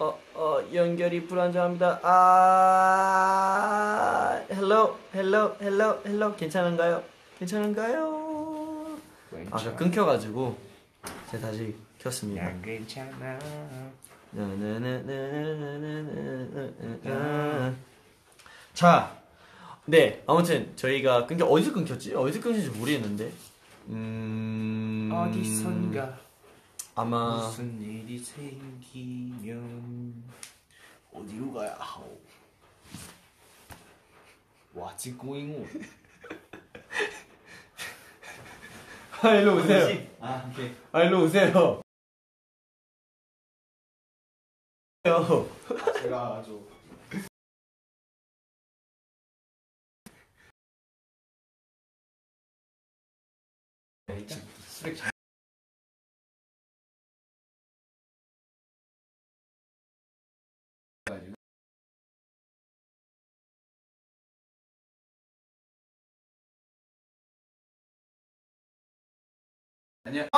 어, 어, 연결이 불안정합니다. 아, hello, hello, hello, hello, 괜찮은가요? 괜찮은가요? 아까 끊겨가지고 제가 다시 켰습니다. 난 괜찮아. 자, 네, 아무튼 저희가 끊겨 어디서 끊겼지? 어디서 끊겼는지 모르겠는데, 음, 어디선가 아마 무슨 일이 생기면 어디로 가야 하오? Going on? 아 일로 오세요. 아 오케이. 아 일로 오세요. 요. 제가 아주 아니야.